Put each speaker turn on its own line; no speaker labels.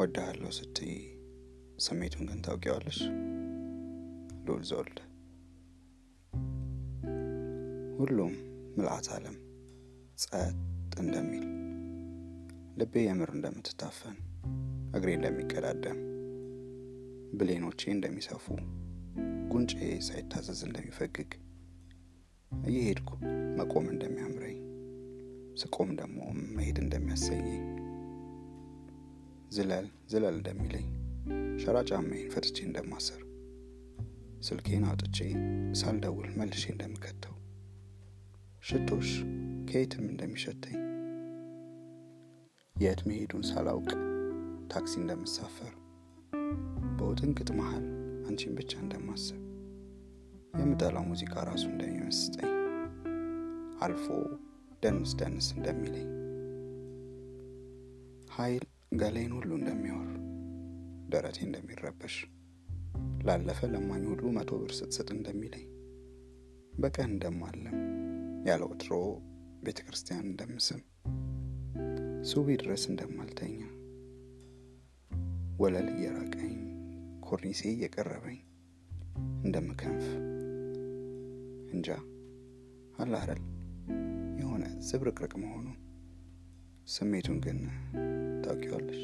ወድሃለሁ ስትይ ስሜቱን ግን ታውቂዋለሽ? ልዑል ዘወልደ። ሁሉም ምልአት ዓለም ጸጥ እንደሚል ልቤ የምር እንደምትታፈን እግሬ እንደሚቀዳደም ብሌኖቼ እንደሚሰፉ ጉንጬ ሳይታዘዝ እንደሚፈግግ እየሄድኩ መቆም እንደሚያምረኝ ስቆም ደግሞ መሄድ እንደሚያሰኘኝ ዝለል ዝለል እንደሚለኝ ሸራ ጫማዬን ፈትቼ እንደማሰር ስልኬን አውጥቼ ሳልደውል መልሼ እንደምከተው ሽቶሽ ከየትም እንደሚሸተኝ የት መሄዱን ሳላውቅ ታክሲ እንደምሳፈር በውጥንቅጥ መሃል አንቺን ብቻ እንደማሰብ የምጠላው ሙዚቃ ራሱ እንደሚመስጠኝ አልፎ ደንስ ደንስ እንደሚለኝ ኃይል ገላዬን ሁሉ እንደሚወር ደረቴ እንደሚረበሽ ላለፈ ለማኝ ሁሉ መቶ ብር ስጥ ስጥ እንደሚለኝ በቀን እንደማለም ያለ ወትሮ ቤተ ክርስቲያን እንደምስም ሱቢ ድረስ እንደማልተኛ ወለል እየራቀኝ ኮርኒሴ እየቀረበኝ እንደምከንፍ እንጃ አላረል የሆነ ዝብርቅርቅ መሆኑ ስሜቱን ግን ታውቂዋለሽ